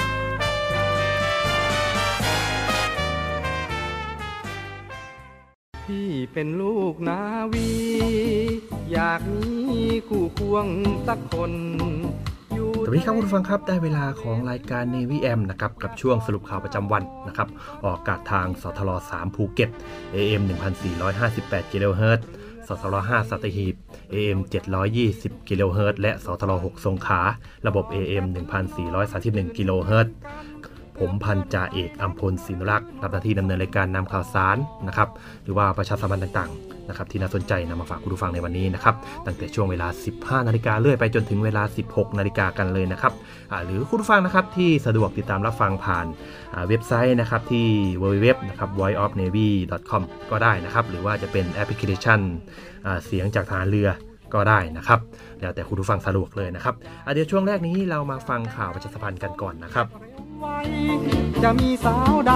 2563 พี่เป็นลูกนาวี อยากมีคู่ควงสักคนสวัสดีครับคุณผู้ฟังครับได้เวลาของรายการ Navy M นะครับกับช่วงสรุปข่าวประจำวันนะครับออกอากาศทางสทล3ภูเก็ต AM 1458กิโลเฮิรตซ์สทร5สัตหีบ AM 720กิโลเฮิรตซ์และสทร6สงขา ระบบ AM 1431กิโลเฮิรตซ์ ผมพันจ่าเอกอัมพลศินรักษ์รับหน้าที่ดำเนินรายการนำข่าวสารนะครับหรือว่าประชาสัมพันธ์ต่างๆนะครับที่น่าสนใจนำมาฝากคุณผู้ฟังในวันนี้นะครับตั้งแต่ช่วงเวลา 15 นาฬิกาเรื่อยไปจนถึงเวลา 16 นาฬิกากันเลยนะครับหรือคุณผู้ฟังนะครับที่สะดวกติดตามรับฟังผ่านเว็บไซต์นะครับที่ www นะครับ voiceofnavy.com ก็ได้นะครับหรือว่าจะเป็นแอปพลิเคชันเสียงจากทหารเรือก็ได้นะครับ แล้วแต่คุณผู้ฟังสะดวกเลยนะครับเดี๋ยวช่วงแรกนี้เรามาฟังข่าวประชาสัมพันธ์กันก่อนนะครับ ไว้จะมีสาวใด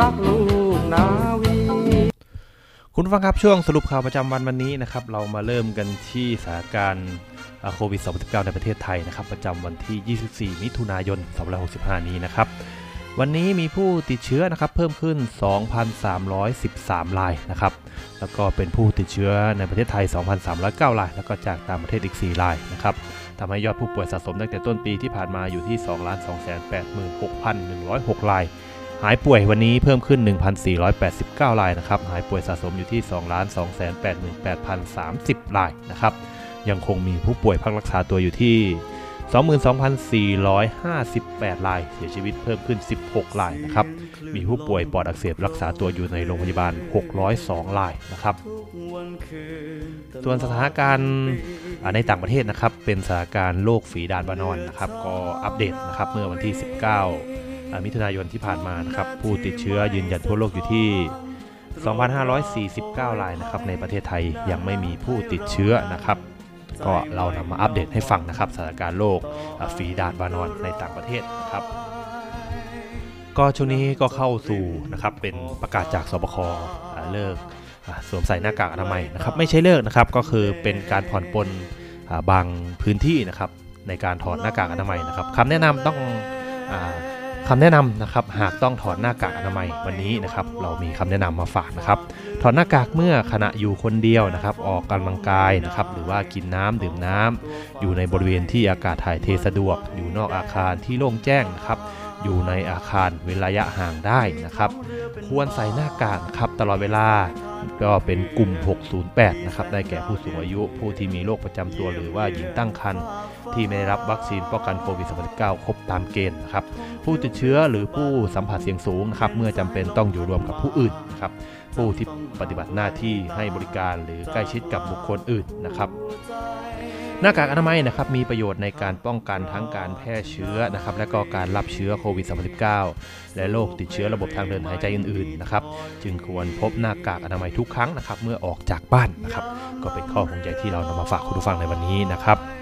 รักลูกนาวี คุณฟังครับช่วงสรุปข่าวประจำวันวันนี้นะครับ เรามาเริ่มกันที่สถานการณ์อ่าโควิด -19 ในประเทศไทยนะครับ ประจำวันที่ 24 มิถุนายน 2565 นี้นะครับ วันนี้มีผู้ติดเชื้อนะครับเพิ่มขึ้น 2,313 รายนะครับ แล้วก็เป็นผู้ติดเชื้อในประเทศไทย 2,309 ราย แล้วก็จากต่างประเทศอีก 4 รายนะครับ ทำให้ยอดผู้ป่วยสะสมตั้งแต่ต้นปีที่ผ่านมาอยู่ที่ 2,286,106 ราย หายป่วยวันนี้เพิ่มขึ้น 1,489 รายนะครับ หายป่วยสะสมอยู่ที่ 2,288,030 รายนะครับ ยังคงมีผู้ป่วยพักรักษาตัวอยู่ที่ 22,458 ราย เสียชีวิตเพิ่มขึ้น 16 รายนะครับ มีผู้ป่วยปอดอักเสบรักษาตัวอยู่ในโรงพยาบาล 602 รายนะครับ ส่วนสถานการณ์ในต่างประเทศนะครับ เป็นสถานการณ์โรคฝีดาดวานอนนะครับ ก็อัปเดตนะครับเมื่อวันที่ 19 มิถุนายนที่ผ่านมานะครับ ผู้ติดเชื้อยืนยันทั่วโลกอยู่ที่2,549 รายนะครับ ในประเทศไทยยังไม่มีผู้ติดเชื้อนะครับ ก็เรานำมาอัปเดตให้ฟังนะครับสถานการณ์โรคอ่าฝีดาดวานอนในต่างประเทศครับก็ช่วงนี้ก็เข้าสู่นะครับเป็นประกาศจากสบคเลิกสวมใส่หน้ากากอนามัยนะครับไม่ใช่เลิกนะครับก็คือเป็นการผ่อนปลนบางพื้นที่นะครับในการถอดหน้ากากอนามัยนะครับคำแนะนำต้องอ คำแนะนำนะครับหากต้องถอดหน้ากากอนามัยวันนี้นะครับเรามีคำแนะนำมาฝากนะครับถอดหน้ากากเมื่อขณะอยู่คนเดียวนะครับออกกำลังกายนะครับหรือว่ากินน้ำดื่มน้ำอยู่ในบริเวณที่อากาศถ่ายเทสะดวก อยู่นอกอาคารที่โล่งแจ้งนะครับอยู่ในอาคารเว้นระยะห่างได้นะครับ ควรใส่หน้ากากครับตลอดเวลา ก็เป็นกลุ่ม 608 นะครับ ได้แก่ผู้สูงอายุ ผู้ที่มีโรคประจำตัวหรือว่าหญิงตั้งครรภ์ที่ไม่ได้รับวัคซีนป้องกันโควิด -19 ครบตามเกณฑ์นะครับ ผู้ติดเชื้อหรือผู้สัมผัสเสี่ยงสูงนะครับ เมื่อจำเป็นต้องอยู่รวมกับผู้อื่นนะครับ ผู้ที่ปฏิบัติหน้าที่ให้บริการหรือใกล้ชิดกับบุคคลอื่นนะครับ หน้ากากอนามัยนะครับมีประโยชน์ในการป้องกันทั้งการแพร่เชื้อนะครับและก็การรับเชื้อโควิด -19 และโรคติดเชื้อระบบทางเดินหายใจอื่นๆนะครับจึงควรพบหน้ากากอนามัยทุกครั้งนะครับเมื่อออกจากบ้านนะครับก็เป็นข้อห่วงใยที่เรานำมาฝากคุณผู้ฟังในวันนี้นะครับ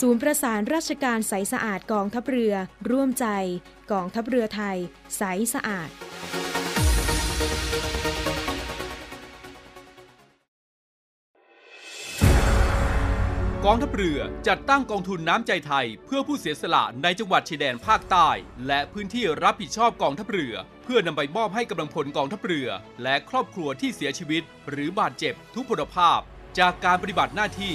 ศูนย์ประสานราชการใสสะอาดกองทัพเรือ ร่วมใจ กองทัพเรือไทย ใสสะอาด กองทัพเรือจัดตั้งกองทุนน้ำใจไทย เพื่อผู้เสียสละในจังหวัดชายแดนภาคใต้ และพื้นที่รับผิดชอบกองทัพเรือ เพื่อนำไปมอบให้กำลังพลกองทัพเรือ และครอบครัวที่เสียชีวิต หรือบาดเจ็บทุกพลภาพ จากการปฏิบัติหน้าที่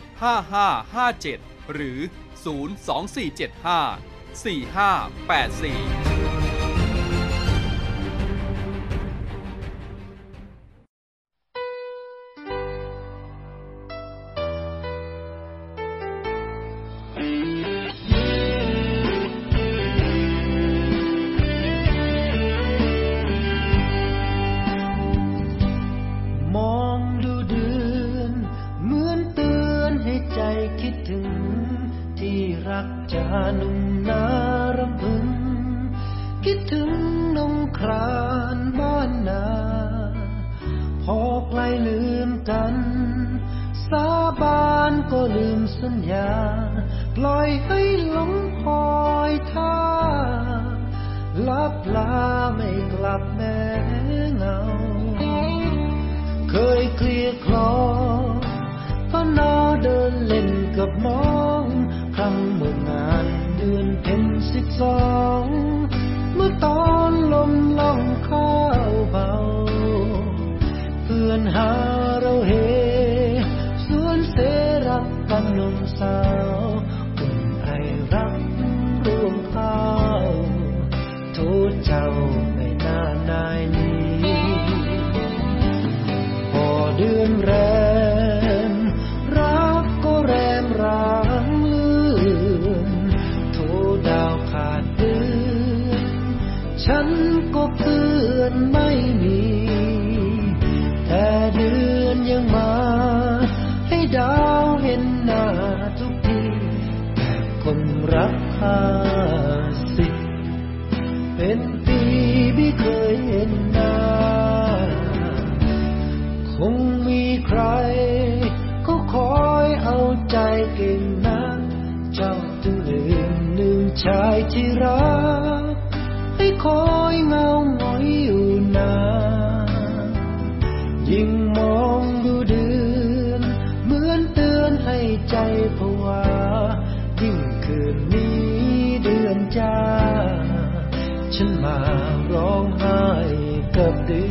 5557 หรือ 02475 4584 เก่งนักเจ้าจึงลืมลืมชายที่รักให้คอยเงาหงอยอยู่นานยิ่งมองดูเดือนเหมือนเตือนให้ใจผวายิ่งคืนนี้เดือนจ้าฉันมาร้องไห้กับเดือน「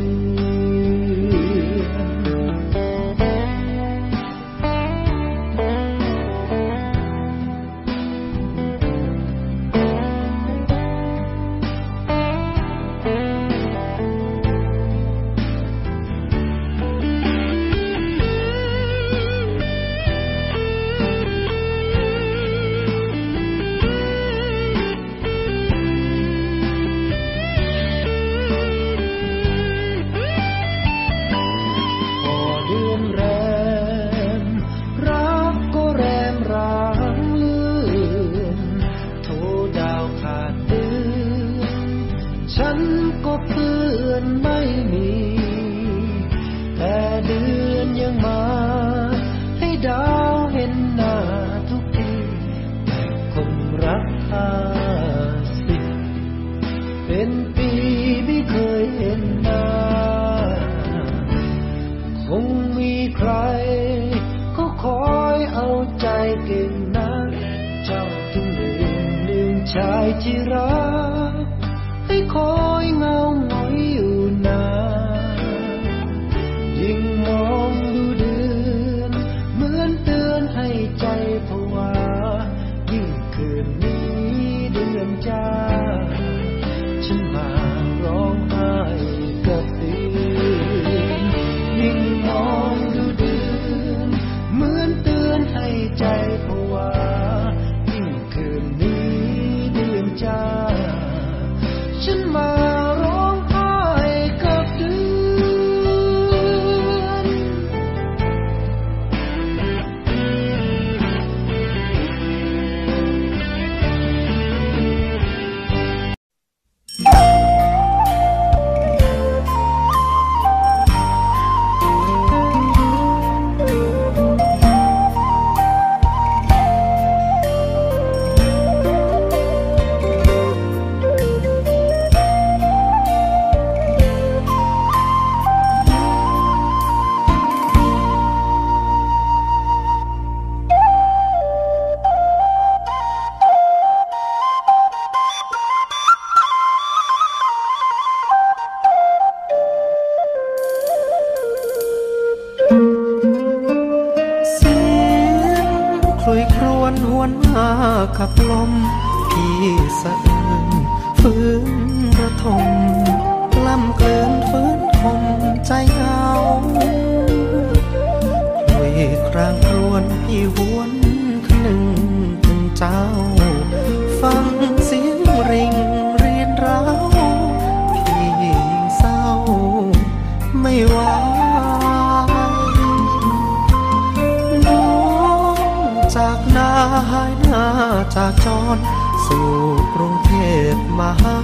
จากจรสู่กรุงเทพมหา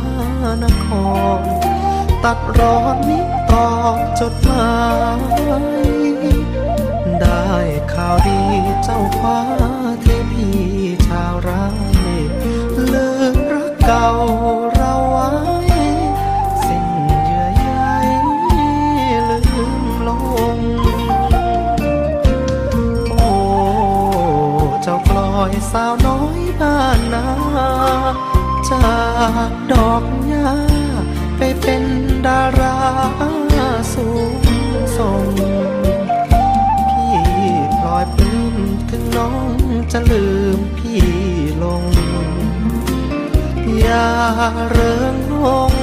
นคร ตัดรอนนี้ตอบจดหมายได้ข่าวดีเจ้าคว้าเทพีชาวไร้เลิกรักเก่าเราไว้ สิ้นเยื่อใยลืมลง โอ้ เจ้ากลอยสาวน้อย บ้านนาจากดอกหญ้าไปเป็นดาราสูงส่ง พี่พลอยปลื้มถึงน้องจะลืมพี่ลง อย่าเริงลง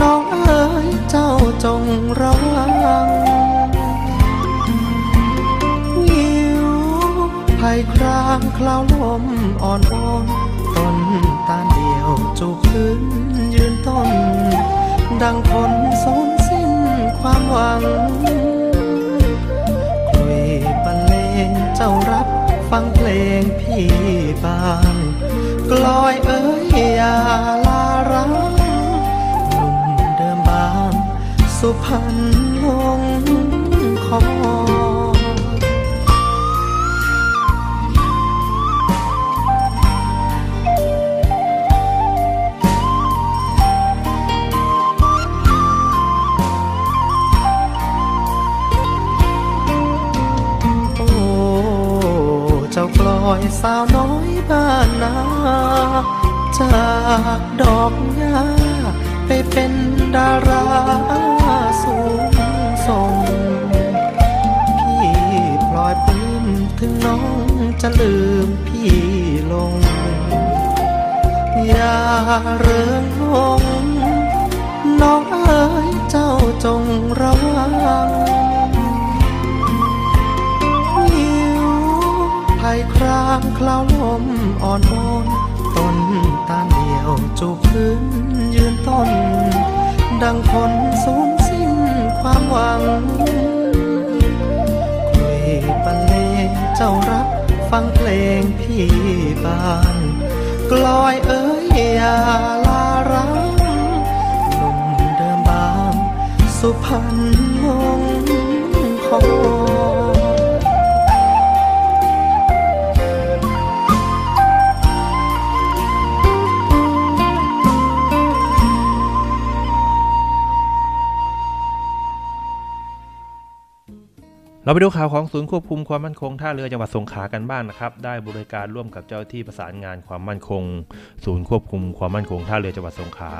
น้องเอ๋ยเจ้าจงระวัง ภัยครางคลาวลมอ่อนโอนต้นตาเดียวจูบพื้นยืนต้น ดังคนสูญสิ้นความหวังคลุยบรรเลงเจ้ารับฟังเพลงพี่บางกลอยเอ้ยอย่าลาร้างหนุ่มเดิมบาง สุพรรณลงคอ จ้ากลอยสาวน้อยบ้านนา จากดอกหญ้าไปเป็นดาราสูงส่งพี่พลอยปลื้มถึงน้องจะลืมพี่ลง อย่าเริงลงน้องเอ๋ยเจ้าจงระวัง ครางคลาวลมอ่อนโอนต้นตาเดียวจูบพื้นยืนต้น ดังคนสูญสิ้นความหวังคุยบรรเลงเจ้ารักฟังเพลงพี่บาน กลอยเอ้ยอย่าลาร้างหนุ่มเดิมบาง สุพรรณลงคอ เราไปดูข่าวของศูนย์ควบคุมความมั่นคงท่าเรือจังหวัดสงขลากันบ้างนะครับ ได้บริการร่วมกับเจ้าที่ประสานงานความมั่นคง ศูนย์ควบคุมความมั่นคงท่าเรือจังหวัดสงขลา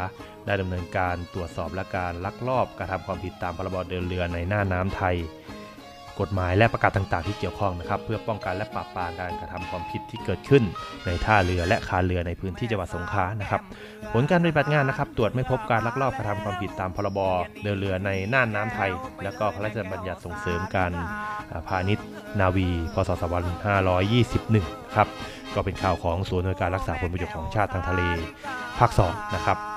ได้ดำเนินการตรวจสอบและการลักลอบกระทำความผิดตามพรบเดินเรือในหน้าน้ำไทย กฎหมายและประกาศต่างๆ ที่เกี่ยวข้องนะครับ เพื่อป้องกันและปราบปรามการกระทำความผิดที่เกิดขึ้น ในท่าเรือและคานเรือในพื้นที่จังหวัดสงขลานะครับ ผลการปฏิบัติงานนะครับ ตรวจไม่พบการลักลอบกระทำความผิดตามพรบเดินเรือในน่านน้ำไทย และก็พระราชบัญญัติส่งเสริมการพาณิชย์ นาวี พศ 2521 ครับ ก็เป็นข่าวของศูนย์หน่วยการรักษาผลประโยชน์ของชาติทางทะเลภาค 2 นะครับ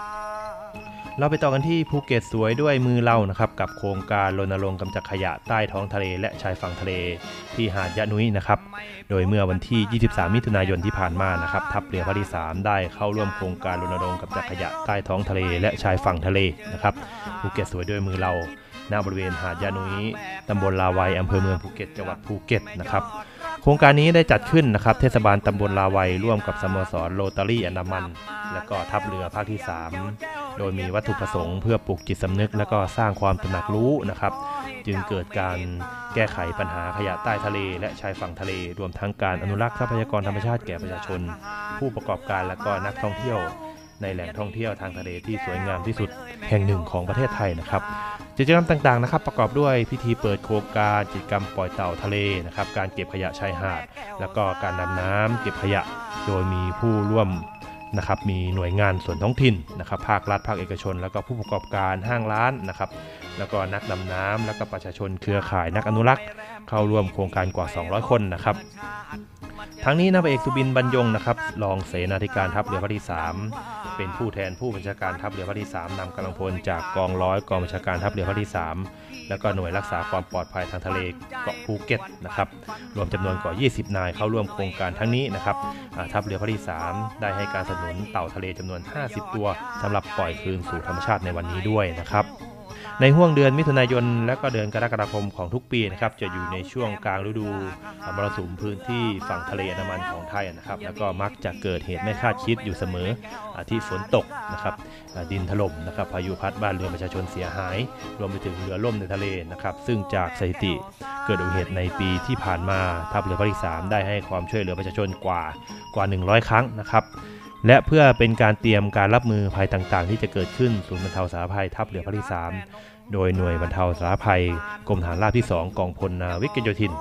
เราไปต่อกันที่ภูเก็ตสวยด้วยมือเรานะครับกับโครงการรณรงค์กำจัดขยะใต้ท้องทะเลและชายฝั่งทะเลที่หาดยะนุ้ยนะครับโดยเมื่อวันที่ 23 มิถุนายนที่ผ่านมานะครับทัพเรือภาคที่ 3 ได้เข้าร่วมโครงการรณรงค์กำจัดขยะใต้ท้องทะเลและชายฝั่งทะเลนะครับภูเก็ตสวยด้วยมือเราณบริเวณหาดยะนุ้ยตำบลลาวัยอำเภอเมืองภูเก็ต จังหวัดภูเก็ตนะครับ โครงการนี้ได้จัดขึ้นนะครับ เทศบาลตำบลลาวัย ร่วมกับสโมสรโรตารี่อันดามัน และก็ทัพเรือภาคที่ 3 โดยมีวัตถุประสงค์เพื่อปลุกจิตสำนึก และก็สร้างความตระหนักรู้นะครับ จึงเกิดการแก้ไขปัญหาขยะใต้ทะเล และชายฝั่งทะเล รวมทั้งการอนุรักษ์ทรัพยากรธรรมชาติแก่ประชาชน ผู้ประกอบการและก็นักท่องเที่ยว ในแหล่งท่องเที่ยวทางทะเลที่สวยงามที่สุดแห่งหนึ่งของประเทศไทยนะครับกิจกรรมต่างๆนะครับประกอบด้วยพิธีเปิดโครงการกิจกรรมปล่อยเต่าทะเลนะครับการเก็บขยะชายหาด แล้วก็การดำน้ำเก็บขยะโดยมีผู้ร่วมนะครับมีหน่วยงานส่วนท้องถิ่นนะครับภาครัฐภาคเอกชน แล้วก็ผู้ประกอบการห้างร้านนะครับ แล้วก็นักดำน้ำแล้วก็ประชาชนเครือข่ายนักอนุรักษ์ เข้าร่วมโครงการกว่า 200 คนนะครับทั้งนี้นาวเอกสุบินบรรยงนะครับรองเสนาธิการทัพเรือภาคที่ 3 เป็นผู้แทนผู้บัญชาการทัพเรือภาคที่ 3นำกำลังพลจากกองร้อยกองบัญชาการทัพเรือภาคที่ 3 แล้วก็หน่วยรักษาความปลอดภัยทางทะเลเกาะภูเก็ตนะครับรวมจำนวนกว่า 20 นายเข้าร่วมโครงการทั้งนี้นะครับทัพเรือภาคที่ 3 ได้ให้การสนับสนุนเต่าทะเลจำนวน 50 ตัวสำหรับปล่อยคืนสู่ธรรมชาติในวันนี้ด้วยนะครับ ในห่วงเดือนมิถุนายนและก็เดือนกรกฎาคมของทุกปีนะครับจะอยู่ในช่วงกลางฤดูมรสุมพื้นที่ฝั่งทะเลอันดามันของไทยนะครับแล้วก็มักจะเกิดเหตุไม่คาดคิดอยู่เสมออาที่ฝนตกนะครับดินถล่มนะครับพายุพัดบ้านเรือนประชาชนเสียหาย รวมไปถึงเรือล่มในทะเลนะครับซึ่งจากสถิติเกิดอุบัติเหตุในปีที่ผ่านมาทัพเรือภาคที่3ได้ให้ความช่วยเหลือประชาชนกว่ากว่า 100 ครั้งนะครับ และเพื่อเป็นการเตรียมการรับมือภัยต่างๆ ที่จะเกิดขึ้นศูนย์บรรเทาสาธารณภัยทัพเรือภาคที่ 3 โดยหน่วยบรรเทาสาธารณภัยกรมฐานราบที่ 2กองพลนาวิกโยธิน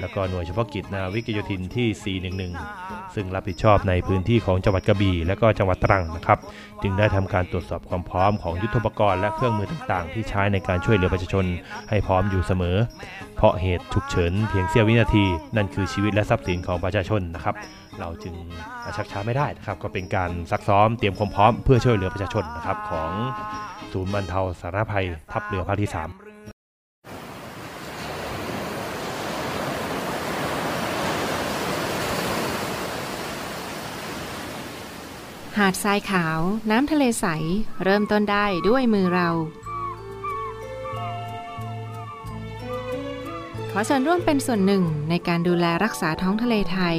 แล้วก็หน่วยเฉพาะกิจนาวิกโยธินที่ 411 ซึ่งรับผิดชอบในพื้นที่ของจังหวัดกระบี่และก็จังหวัดตรังนะครับ จึงได้ทำการตรวจสอบความพร้อมของยุทธปกรณ์และเครื่องมือต่างๆ ที่ใช้ในการช่วยเหลือประชาชนให้พร้อมอยู่เสมอ เพราะเหตุฉุกเฉินเพียงเสี้ยววินาที นั่นคือชีวิตและทรัพย์สินของประชาชนนะครับ เราจึงชักช้าไม่ได้นะครับ ก็เป็นการซักซ้อมเตรียมความพร้อมเพื่อช่วยเหลือประชาชนนะครับของศูนย์บรรเทาสาธารณภัยทัพเรือภาคที่ 3หาดทรายขาว น้ำทะเลใส เริ่มต้นได้ด้วยมือเรา ขอส่วนร่วมเป็นส่วนหนึ่งในการดูแลรักษาท้องทะเลไทย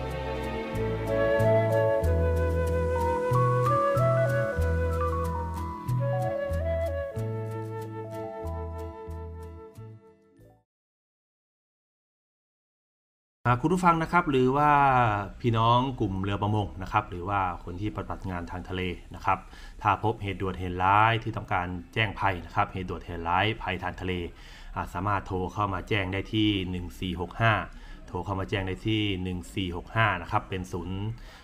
คุณผู้ฟังนะครับหรือว่าพี่น้องกลุ่มเรือประมงนะครับหรือว่าคนที่ปฏิบัติงานทางทะเลนะครับถ้าพบเหตุด่วนเหตุร้ายที่ต้องการแจ้งภัยนะครับเหตุด่วนเหตุร้ายภัยทางทะเลาสามารถโทรเข้ามาแจ้งได้ที่ 1465 โทรเข้ามาแจ้งได้ที่ 1465 นะครับเป็นศูนย์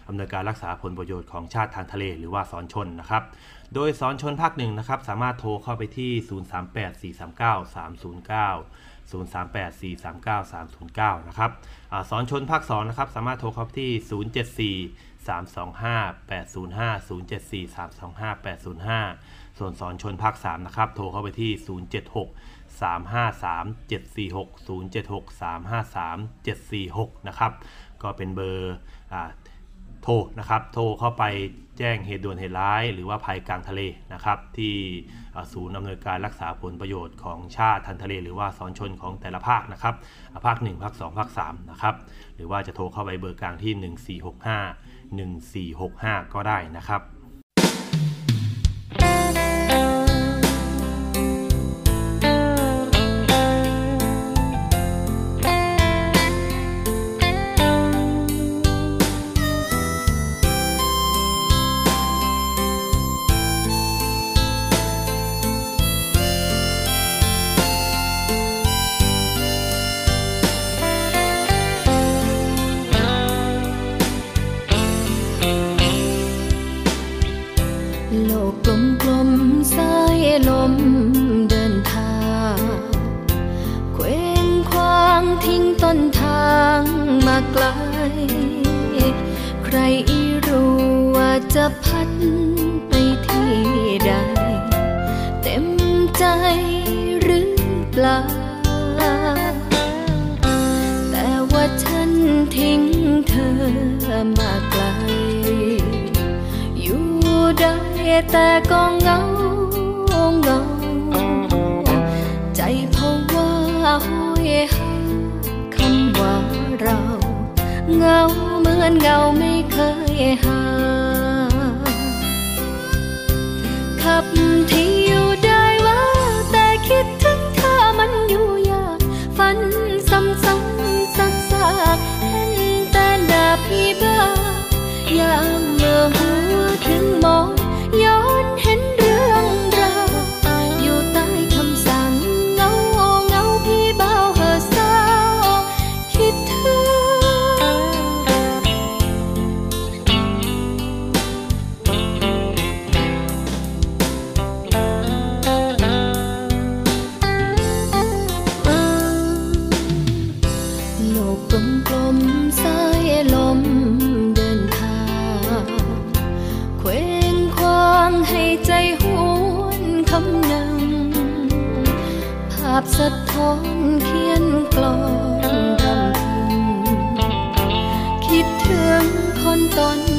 อำนวยการรักษาผลประโยชน์ของชาติทางทะเล หรือว่าสอนชนนะครับโดยสอนชนภาคหนึ่งนะครับสามารถโทรเข้าไปที่ 038 439 309 038439309 นะครับอสอนชนภาค2นะครับ สามารถโทรเข้าที่ 074 325 805 074 325 805 ส่วนสอนชนภาค3นะครับ โทรเข้าไปที่ 076 353 746 076 353 746 นะครับ ก็เป็นเบอร์ โทรนะครับโทรเข้าไปแจ้งเหตุด่วนเหตุร้าย หรือว่าภัยกลางทะเลนะครับที่ศูนย์อำนวยการรักษาผลประโยชน์ของชาติทันทะเล หรือว่าสอนชนของแต่ละภาคนะครับภาค 1 ภาค 2 ภาค 3 นะครับ หรือว่าจะโทรเข้าไปเบอร์กลางที่ 1465 1465 ก็ได้นะครับ นต้น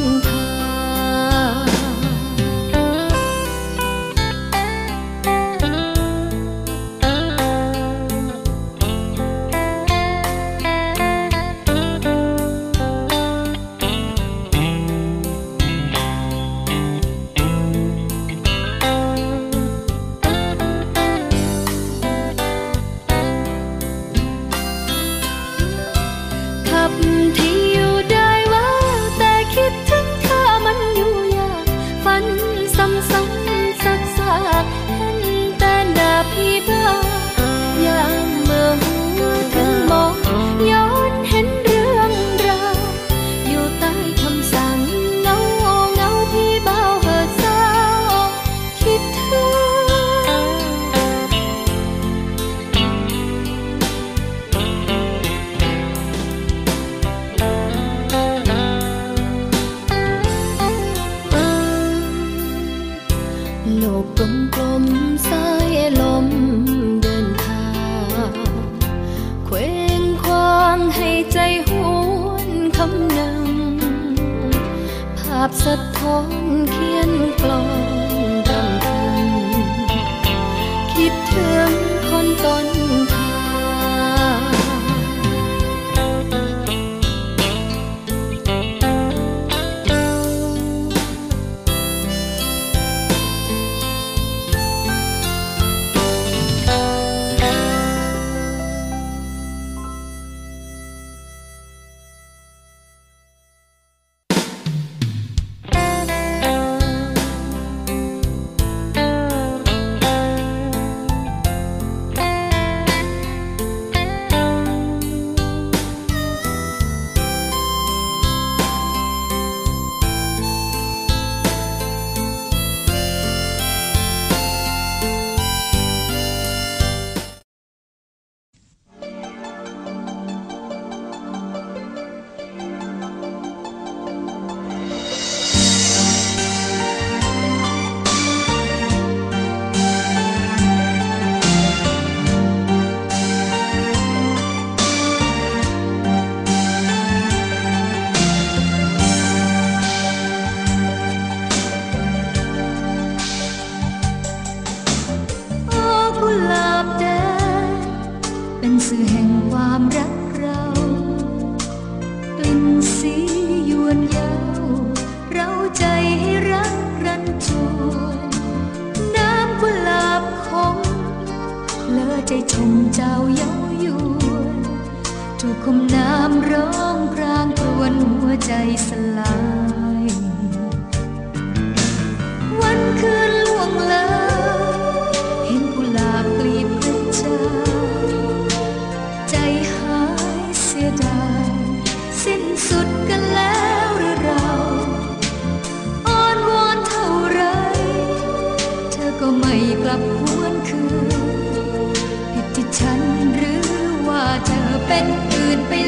เป็นอื่นไป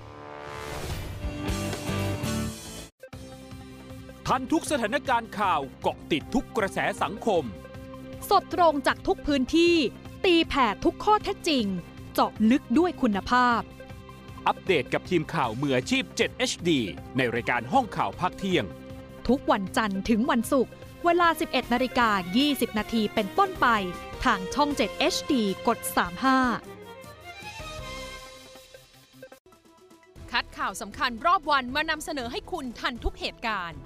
ทันทุกสถานการณ์ข่าวเกาะติดทุกกระแสสังคม สดตรงจากทุกพื้นที่ ตีแผ่ทุกข้อเท็จจริง เจาะลึกด้วยคุณภาพ อัปเดตกับทีมข่าวมืออาชีพ 7 HD ในรายการห้องข่าวภาคเที่ยง ทุกวันจันทร์ถึงวันศุกร์เวลา 11นาฬิกา20 นาทีเป็นต้นไป ทางช่อง 7 HD กด 35 คัดข่าวสำคัญรอบวันมานำเสนอให้คุณทันทุกเหตุการณ์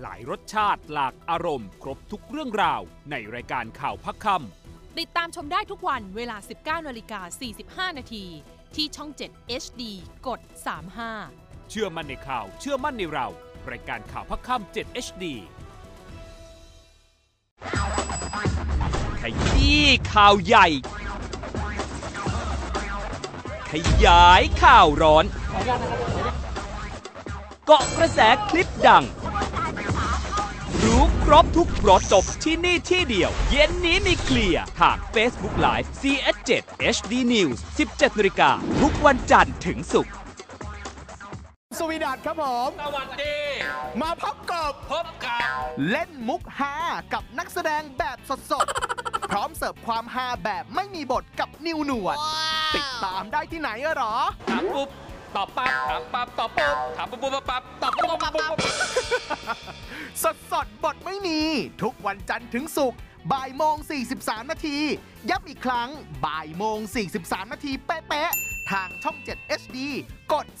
หลายรสชาติหลากอารมณ์ ครบทุกเรื่องราว ในรายการข่าวพักค่ติดตามชมได้ทุกวันเวลา 19นาฬิกา45 นาที ที่ช่อง 7 HD กด 35ำเชื่อมั่นในข่าวเชื่อมั่นในเรา รายการข่าวพักค่ำ7 HD ขยี้ข่าวใหญ่ ขยายข่าวร้อน เกาะกระแสคลิปดัง รู้ครบทุกรสจบที่นี่ที่เดียว เย็นนี้มีเคลียร์ทาง Facebook Live CS7 HD News 17นาฬิกาทุกวันจันทร์ถึงศุกร์สวีดัตครับผม สวัสดี มาพบกับพบกับเล่นมุกฮากับนักแสดงแบบสดๆ พร้อมเสิร์ฟความฮาแบบไม่มีบทกับนิวหนวด ติดตามได้ที่ไหนอะหรอถามปุ๊บ ตอบปั๊บถามปั๊บตอบปุ๊บถามปุ๊บปุ๊บปั๊บตอบปุ๊บปุ๊บปุ๊บปุ๊บสดสดบทไม่มี ทุกวันจันทร์ถึงศุกร์บ่ายโมง 43 นาที ย้ำอีกครั้งบ่ายโมง 43 นาทีเป๊ะๆทางช่อง 7 HD กด 35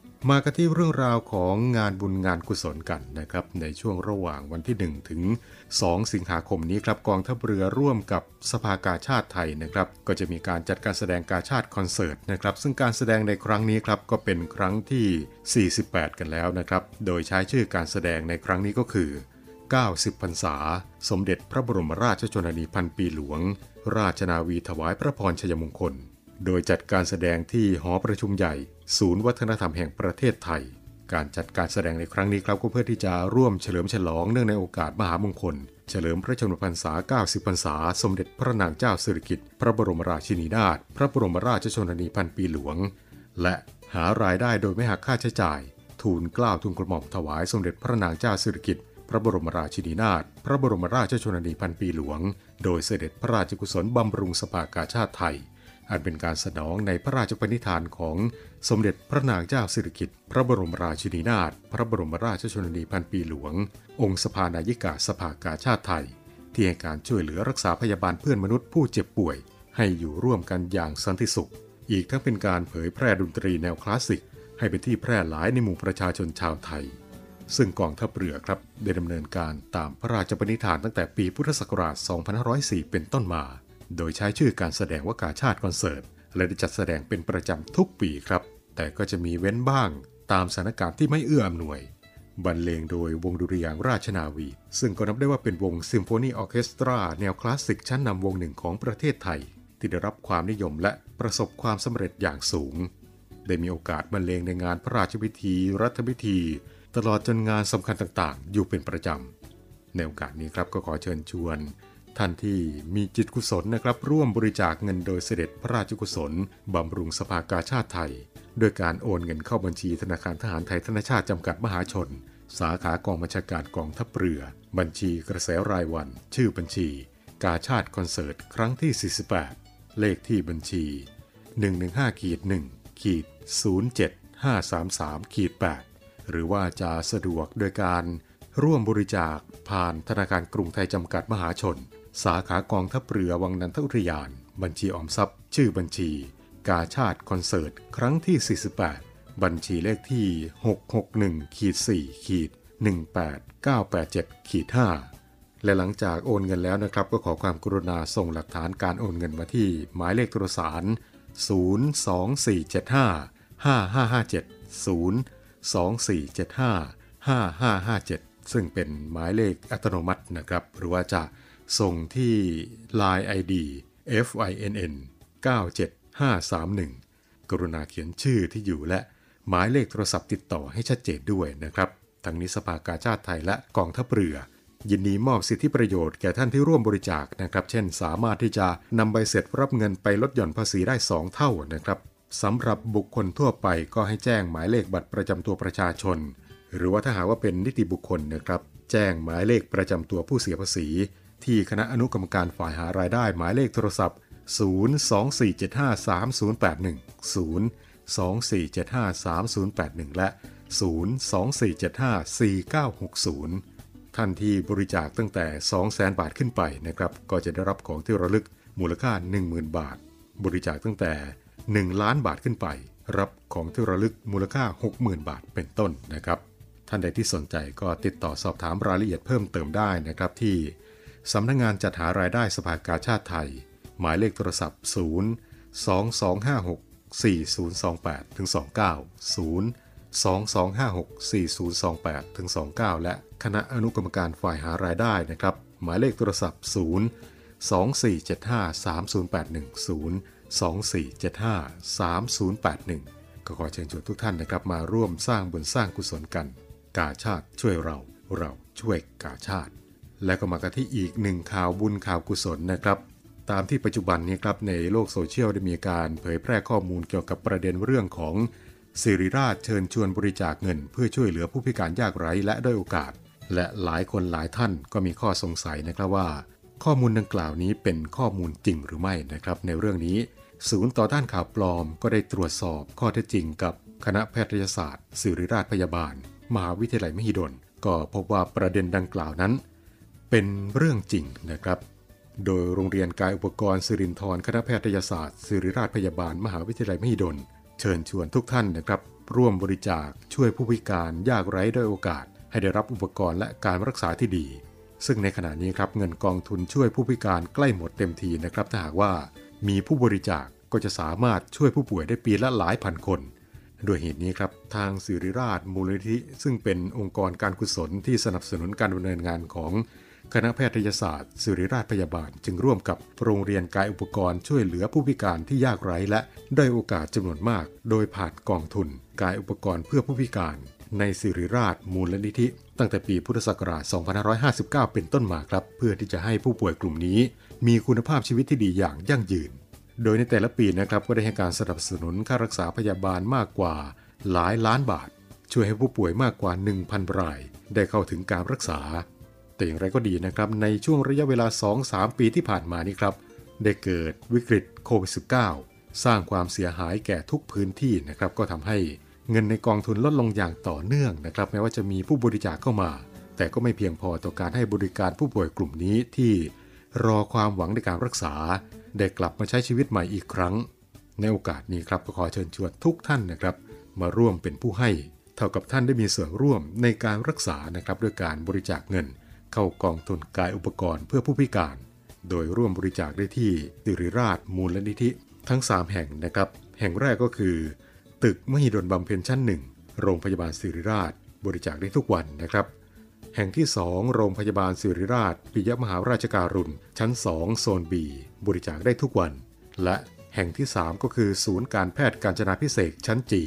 มากันที่เรื่องราวของงานบุญงานกุศลกันนะครับ ในช่วงระหว่างวันที่ 1 ถึง 2 สิงหาคมนี้ครับกองทัพเรือร่วมกับสภากาชาติไทยนะครับ ก็จะมีการจัดการแสดงกาชาติคอนเสิร์ตนะครับ ซึ่งการแสดงในครั้งนี้ครับก็เป็นครั้งที่ 48 กันแล้วนะครับ โดยใช้ชื่อการแสดงในครั้งนี้ก็คือ 90พรรษา สมเด็จพระบรมราชชนนีพันปีหลวง ราชนาวีถวายพระพรชัยมงคล โดยจัดการแสดงที่หอประชุมใหญ่ ศูนย์วัฒนธรรมแห่งประเทศไทย การจัดการแสดงในครั้งนี้ครับก็เพื่อที่จะร่วมเฉลิมฉลองเนื่องในโอกาสมหามงคล เฉลิมพระชนมพรรษา 90 พรรษา สมเด็จพระนางเจ้าสิริกิติ์พระบรมราชินีนาถพระบรมราชชนนีพันปีหลวง และหารายได้โดยไม่หักค่าใช้จ่าย ทูลเกล้าทูลกระหม่อมถวายสมเด็จพระนางเจ้าสิริกิติ์พระบรมราชินีนาถพระบรมราชชนนีพันปีหลวง โดยเสด็จพระราชกุศลบำรุงสภากาชาติไทย อันเป็นการสนองในพระราชปณิธานของสมเด็จพระนางเจ้าสิริกิติ์พระบรมราชินีนาถพระบรมราชชนนีพันปีหลวง องค์สภานายิกาสภากาชาติไทย ที่ให้การช่วยเหลือรักษาพยาบาลเพื่อนมนุษย์ผู้เจ็บป่วย ให้อยู่ร่วมกันอย่างสันติสุข อีกทั้งเป็นการเผยแพร่ดนตรีแนวคลาสสิก ให้เป็นที่แพร่หลายในหมู่ประชาชนชาวไทย ซึ่งกองทัพเรือครับได้ดำเนินการตามพระราชปณิธานตั้งแต่ปีพุทธศักราช 2504 เป็นต้นมา โดยใช้ชื่อการแสดงว่ากาชาดคอนเสิร์ต และได้จัดแสดงเป็นประจำทุกปีครับ แต่ก็จะมีเว้นบ้าง ตามสถานการณ์ที่ไม่เอื้ออำนวย บรรเลงโดยวงดุริยางค์ราชนาวี ซึ่งก็นับได้ว่าเป็นวงซิมโฟนีออเคสตราแนวคลาสสิกชั้นนำวงหนึ่งของประเทศไทย ที่ได้รับความนิยมและประสบความสำเร็จอย่างสูง ได้มีโอกาสบรรเลงในงานพระราชพิธี รัฐพิธี ตลอดจนงานสำคัญต่างๆ อยู่เป็นประจำในโอกาสนี้ครับก็ขอเชิญชวน ท่านที่มีจิตกุศลนะครับ ร่วมบริจาคเงินโดยเสด็จพระราชกุศล บำรุงสภากาชาติไทย โดยการโอนเงินเข้าบัญชีธนาคารทหารไทยธนชาติจำกัดมหาชน สาขากองบัญชาการกองทัพเรือ บัญชีกระแสรายวัน ชื่อบัญชี กาชาติคอนเสิร์ต ครั้งที่ 48 เลขที่บัญชี 115ขีด1ขีด07533ขีด8หรือว่าจะสะดวกโดยการร่วมบริจาคผ่านธนาคารกรุงไทยจำกัดมหาชน สาขากองทัพเรือวังนันทอุทยาน บัญชีออมทรัพย์ ชื่อบัญชี กาชาติคอนเสิร์ต ครั้งที่ 48 บัญชีเลขที่ 661ขีด4ขีด18987ขีด5และหลังจากโอนเงินแล้วนะครับ ก็ขอความกรุณาส่งหลักฐานการโอนเงินมาที่หมายเลขโทรศัพท์02475 5557 02475 5557 ซึ่งเป็นหมายเลขอัตโนมัตินะครับ หรือว่าจะ ส่งที่ Line ID FINN 97531 กรุณาเขียนชื่อที่อยู่และหมายเลขโทรศัพท์ติดต่อให้ชัดเจนด้วยนะครับ ทั้งนี้สภากาชาติไทยและกองทัพเรือ ยินดีมอบสิทธิประโยชน์แก่ท่านที่ร่วมบริจาคนะครับ เช่น สามารถที่จะนำใบเสร็จรับเงินไปลดหย่อนภาษีได้ 2 เท่านะครับสำหรับบุคคลทั่วไปก็ให้แจ้งหมายเลขบัตรประจำตัวประชาชน หรือว่าถ้าหากว่าเป็นนิติบุคคลนะครับ แจ้งหมายเลขประจำตัวผู้เสียภาษี ที่คณะอนุกรรมการฝ่ายหารายได้หมายเลขโทรศัพท์ 024753081 024753081 และ 024754960 ท่านที่บริจาคตั้งแต่ 200,000 บาทขึ้นไปนะครับก็จะได้รับของที่ระลึกมูลค่า 10,000 บาท บริจาคตั้งแต่ 1 ล้านบาทขึ้นไป รับของที่ระลึกมูลค่า 60,000 บาทเป็นต้นนะครับ ท่านใดที่สนใจก็ติดต่อสอบถามรายละเอียดเพิ่มเติมได้นะครับที่ สำนักงงานจัดหารายได้สภากาชาติไทย หมายเลขโทรศัพท์ 0 2256 4028ถึง29 0 2256 4028ถึง29 และคณะอนุกรรมการฝ่ายหารายได้นะครับ หมายเลขโทรศัพท์ 0 2475 3081 0 2475 3081 ก็ขอเชิญชวนทุกท่านนะครับ มาร่วมสร้างบุญสร้างกุศลกัน กาชาติช่วยเรา เราช่วยกาชาติ และก็มากันที่อีกหนึ่งข่าวบุญข่าวกุศลนะครับ ตามที่ปัจจุบันนี้ครับในโลกโซเชียลได้มีการเผยแพร่ข้อมูลเกี่ยวกับประเด็นเรื่องของสิริราชเชิญชวนบริจาคเงิน เพื่อช่วยเหลือผู้พิการยากไร้และด้อยโอกาส และหลายคนหลายท่านก็มีข้อสงสัยนะครับว่า ข้อมูลดังกล่าวนี้เป็นข้อมูลจริงหรือไม่นะครับ ในเรื่องนี้ ศูนย์ต่อต้านข่าวปลอมก็ได้ตรวจสอบข้อเท็จจริงกับคณะแพทยศาสตร์ ศิริราชพยาบาล มหาวิทยาลัยมหิดล ก็พบว่าประเด็นดังกล่าวนั้น เป็นเรื่องจริงนะครับ โดยโรงเรียนกายอุปกรณ์สิรินทรคณะแพทยศาสตร์ศิริราชพยาบาลมหาวิทยาลัยมหิดล เชิญชวนทุกท่านนะครับ ร่วมบริจาคช่วยผู้พิการยากไร้ด้อยโอกาส ให้ได้รับอุปกรณ์และการรักษาที่ดี ซึ่งในขณะนี้ครับเงินกองทุนช่วยผู้พิการใกล้หมดเต็มทีนะครับถ้าหากว่ามีผู้บริจาคก็จะสามารถช่วยผู้ป่วยได้ปีละหลายพันคนด้วยเหตุนี้ครับ ทางสิริราชมูลนิธิซึ่งเป็นองค์กรการกุศลที่สนับสนุนการดำเนินงานของ คณะแพทยศาสตร์สิริราชพยาบาลจึงร่วมกับโรงเรียนกายอุปกรณ์ช่วยเหลือผู้พิการที่ยากไร้และได้โอกาสจำนวนมาก โดยผ่านกองทุน กายอุปกรณ์เพื่อผู้พิการในสิริราชมูลนิธิ ตั้งแต่ปีพุทธศักราช 2559 เป็นต้นมาครับ เพื่อที่จะให้ผู้ป่วยกลุ่มนี้ มีคุณภาพชีวิตที่ดีอย่างยั่งยืน โดยในแต่ละปีนะครับก็ได้ให้การสนับสนุนค่ารักษาพยาบาลมากกว่าหลายล้านบาท ช่วยให้ผู้ป่วยมากกว่า 1,000 ราย ได้เข้าถึงการรักษา แต่อย่างไรก็ดีนะครับ ในช่วงระยะเวลา 2-3 ปีที่ผ่านมานี้ครับ ได้เกิดวิกฤตโควิด -19 สร้างความเสียหายแก่ทุกพื้นที่นะครับ ก็ทำให้เงินในกองทุนลดลงอย่างต่อเนื่องนะครับ แม้ว่าจะมีผู้บริจาคเข้ามา แต่ก็ไม่เพียงพอต่อการให้บริการผู้ป่วยกลุ่มนี้ที่รอความหวังในการรักษา ได้กลับมาใช้ชีวิตใหม่อีกครั้ง ในโอกาสนี้ครับก็ขอเชิญชวนทุกท่านนะครับ มาร่วมเป็นผู้ให้ เท่ากับท่านได้มีส่วนร่วมในการรักษานะครับด้วยการบริจาคเงิน เข้ากองทุนกายอุปกรณ์เพื่อผู้พิการ โดยร่วมบริจาคได้ที่สิริราชมูลนิธิทั้ง 3 แห่งนะครับ แห่งแรกก็คือ ตึกมหิดลบำเพ็ญชั้นหนึ่งโรงพยาบาลสิริราช บริจาคได้ทุกวันนะครับ แห่งที่ 2 โรงพยาบาลสิริราช ปิยมหาราชการุณ ชั้น 2 โซน B บริจาคได้ทุกวัน และแห่งที่ 3 ก็คือ ศูนย์การแพทย์การจนาพิเศษชั้นจี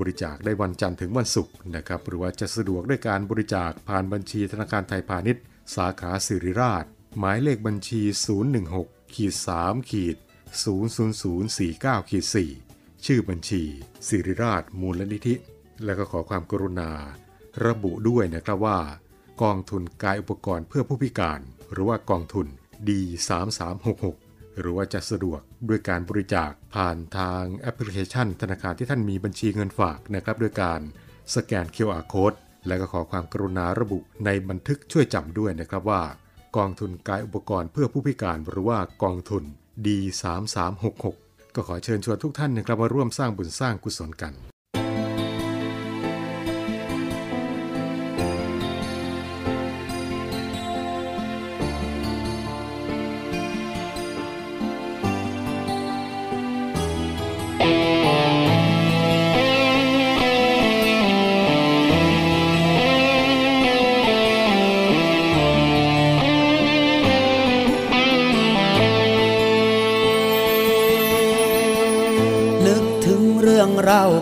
บริจาคได้วันจันทร์ถึงวันศุกร์นะครับหรือว่าจะสะดวกด้วยการบริจาคผ่านบัญชีธนาคารไทยพาณิชย์ สาขาสิริราช หมายเลขบัญชี 016ขีด3ขีด00049ขีด4ชื่อบัญชีสิริราชมูลนิธิ และก็ขอความกรุณา ระบุด้วยนะครับว่า กองทุนกายอุปกรณ์เพื่อผู้พิการ หรือว่ากองทุน D3366 หรือว่าจะสะดวกด้วยการบริจาคผ่านทางแอปพลิเคชัน ธนาคารที่ท่านมีบัญชีเงินฝากนะครับด้วยการสแกน QR Code และก็ขอความกรุณาระบุในบันทึกช่วยจำด้วยนะครับว่า กองทุนกายอุปกรณ์เพื่อผู้พิการหรือว่ากองทุน D3366 ก็ขอเชิญชวนทุกท่านนะครับมาร่วมสร้างบุญสร้างกุศลกัน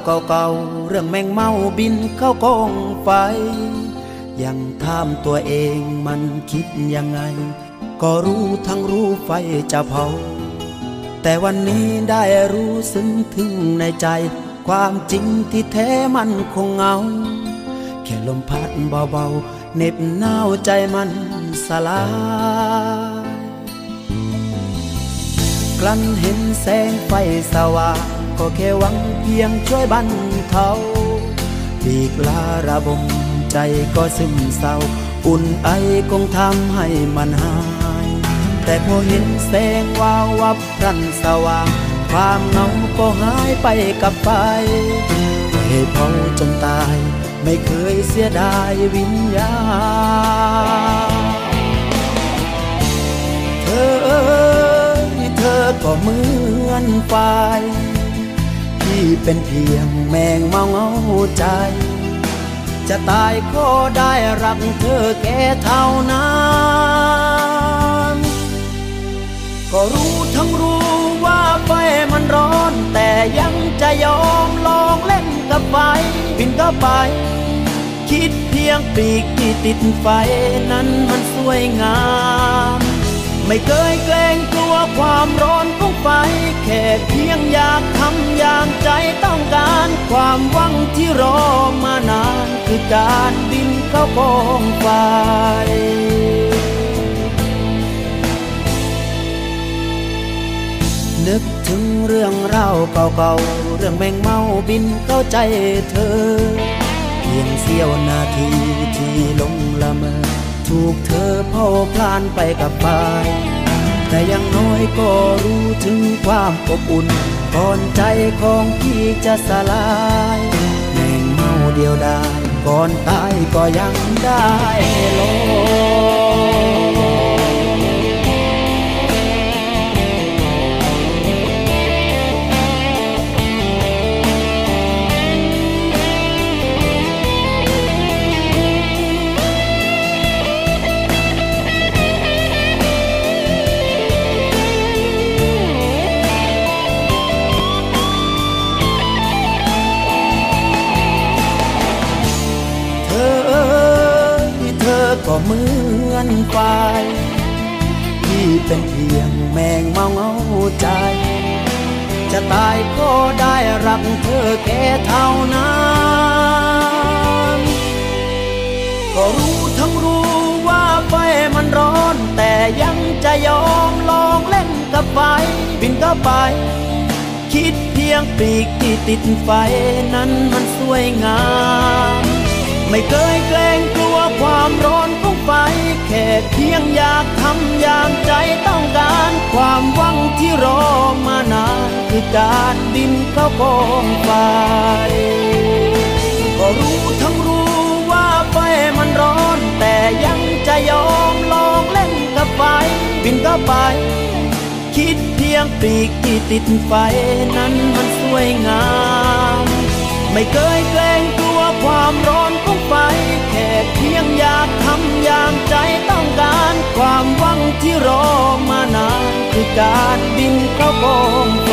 เก่าๆเรื่องแมงเมาบินเข้ากองไฟ ยังถามตัวเองมันคิดยังไง ก็รู้ทั้งรู้ไฟจะเผา แต่วันนี้ได้รู้ซึ้งถึงในใจ ความจริงที่แท้มันคงเงา แค่ลมพัดเบาๆเน็บหนาวใจมันสลายกลั้นเห็นแสงไฟสว่าง ก็แค่หวังเพียงช่วยบรรเทาปีกลาระบมใจก็ซึมเศร้า อุ่นไอคงทำให้มันหาย แต่พอเห็นแสงวาววับพรันสว่าง ความเหงาก็หายไปกับไฟให้เผาจนตาย ไม่เคยเสียดายวิญญาณเธอเธอก็เหมือนไฟ ที่เป็นเพียงแมงเมาเงาใจ จะตายก็ได้รักเธอแค่เท่านั้นก็รู้ทั้งรู้ว่าไฟมันร้อน แต่ยังจะยอมลองเล่นกับไฟบินก็ไป คิดเพียงปีกที่ติดไฟนั้นมันสวยงาม ไม่เคยเกรง กลัวความร้อนของไฟแค่เพียงอยากทำอย่างใจต้องการ ความหวังที่รอมานานคือการบินเข้ากองไฟนึกถึงเรื่องราวเก่าๆ เรื่องแมงเมาบินเข้าใจเธอ เพียงเสี้ยวนาทีที่ลงละเมอ ถูกเธอเผาพลานไปกับไฟ แต่ยังน้อยก็รู้ถึงความอบอุ่นก่อนใจของพี่จะสลายแมงเมาเดียวดายก่อนตายก็ยังได้ลอง ปีกที่ติดไฟนั้นมันสวยงาม ไม่เคยเกรงกลัวความร้อนของไฟ แค่เพียงอยากทำอย่างใจต้องการ ความหวังที่รอมานาน คือการบินเข้ากองไฟก็รู้ทั้งรู้ว่าไฟมันร้อน แต่ยังจะยอมลองเล่นกับไฟ บินก็ไป งปีกที่ติดไฟนั้นมันสวยงาม ไม่เคยเกรงกลัวความร้อนของไฟ แค่เพียงอยากทำอย่างใจต้องการ ความหวังที่รอมานานคือการบินเข้ากองไฟ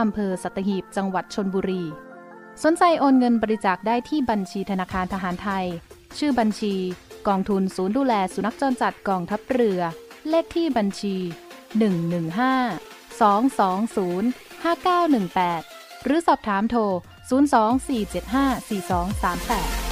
อำเภอสัตหีบ จังหวัดชนบุรี สนใจโอนเงินบริจาคได้ที่บัญชีธนาคารทหารไทย ชื่อบัญชี กองทุนศูนย์ดูแลสุนัขจรจัดกองทัพเรือ เลขที่บัญชี 115 220 5918 หรือสอบถามโทร 024754238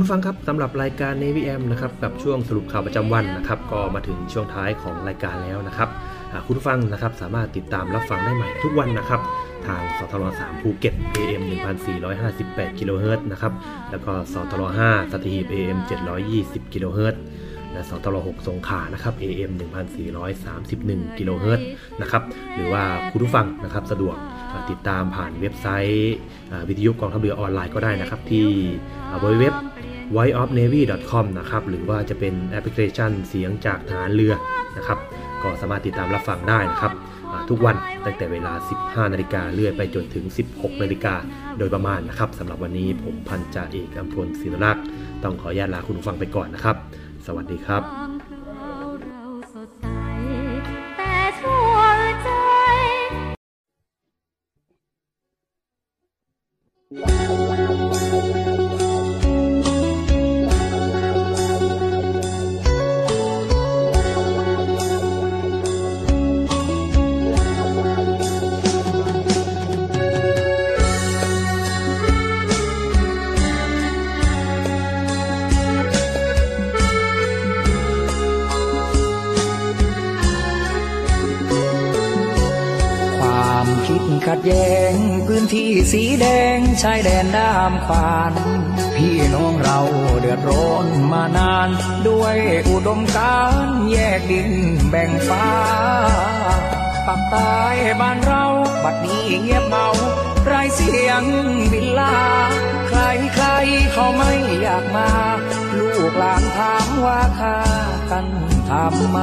คุณฟังครับสำหรับรายการ Navy M นะครับกับช่วงสรุปข่าวประจำวันนะครับก็มาถึงช่วงท้ายของรายการแล้วนะครับคุณผู้ฟังนะครับสามารถติดตามรับฟังได้ใหม่ทุกวันนะครับทางสทร3ภูเก็ต AM 1458กิโลเฮิรตซ์นะครับแล้วก็สทร5สัตหีบ AM 720กิโลเฮิรตซ์และสทร6สงขานะครับ AM 1431กิโลเฮิรตซ์นะครับ หรือว่าคุณผู้ฟังนะครับสะดวกติดตามผ่านเว็บไซต์วิทยุกองทัพเรือออนไลน์ก็ได้นะครับ ที่เว็บ whiteofnavy.com นะครับหรือว่าจะเป็นแอปพลิเคชันเสียงจากฐานเรือนะครับก็สามารถติดตามรับฟังได้นะครับทุกวันตั้งแต่เวลา 15 นาฬิกาเรื่อยไปจนถึง 16 นาฬิกาโดยประมาณนะครับสำหรับวันนี้ผมพันจ่าเอกอัมพลศิลลักษ์ต้องขออนุญาตลาคุณผู้ฟังไปก่อนนะครับ สวัสดีครับ ดมการแยกดินแบ่งฟ้าปักใต้บ้านเราบัดนี้เงียบเงาไรเสียงบินลา ใครใครเขาไม่อยากมา ลูกหลานถามว่าค่ากันทำไม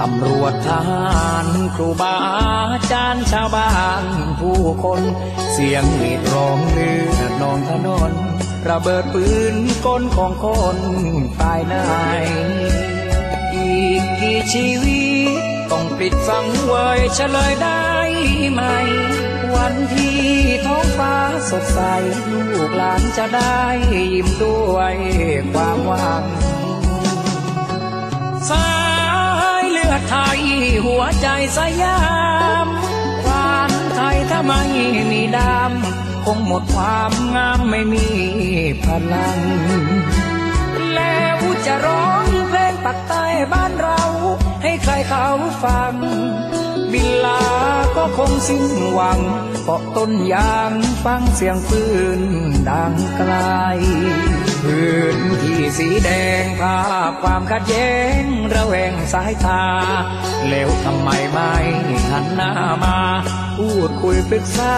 ตำรวจทหารครูบาอาจารย์ชาวบ้านผู้คน เสียงหวีดร้องเลือดนองถนน ระเบิดปืนกลของคนตายนายอีกกี่ชีวิตต้องปิดฟังเวยเฉลยได้ไหม วันที่ท้องฟ้าสดใส ลูกหลานจะได้ยิ้มด้วยความหวังสายเลือดไทยหัวใจสยาม ความไทยถ้าไม่มีดำ คงหมดความงามไม่มีพลัง แล้วจะร้องเพลงปักใต้บ้านเรา ให้ใครเขาฟัง บินลาก็คงสิ้นหวังเกาะต้นยางฟังเสียงปืนดังไกลพื้นที่สีแดงภาพความขัดแย้งระแวงสายตา แล้วทำไมไม่หันหน้ามา พูดคุยปรึกษา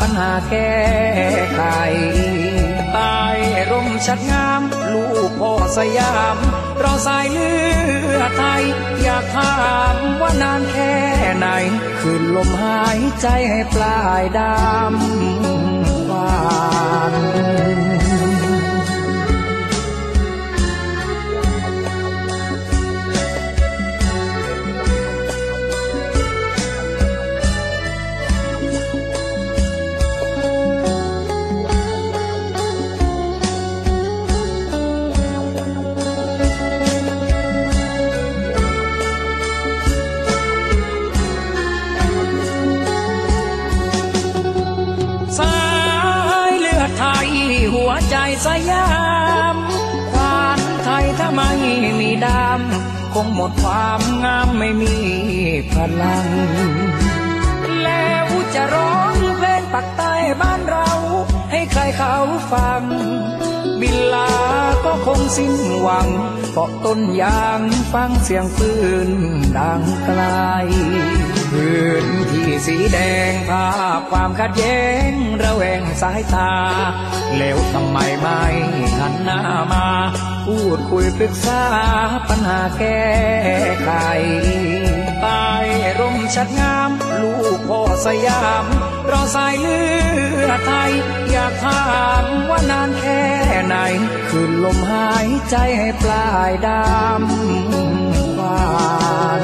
ปัญหาแก้ไขใต้ร่มชัดงาม ลูกพ่อสยาม เราสายเลือดไทย อยากถามว่านานแค่ไหน คืนลมหายใจให้ปลายดำหวาน สยามควานไทยถ้าไม่มีดำคงหมดความงามไม่มีพลัง แล้วจะร้องเพลงปักใต้บ้านเรา ให้ใครเขาฟัง บินลาก็คงสิ้นหวังเกาะต้นยางฟังเสียงปืนดังไกลพื้นที่สีแดงภาพความขัดแย้งระแวงสายตา แล้วทำไมไม่หันหน้ามา พูดคุยปรึกษาปัญหาแก้ไขใต้ร่มชัดงาม ลูกพ่อสยาม เราสายเลือดไทย อยากถามว่านานแค่ไหน คืนลมหายใจให้ปลายดำหวาน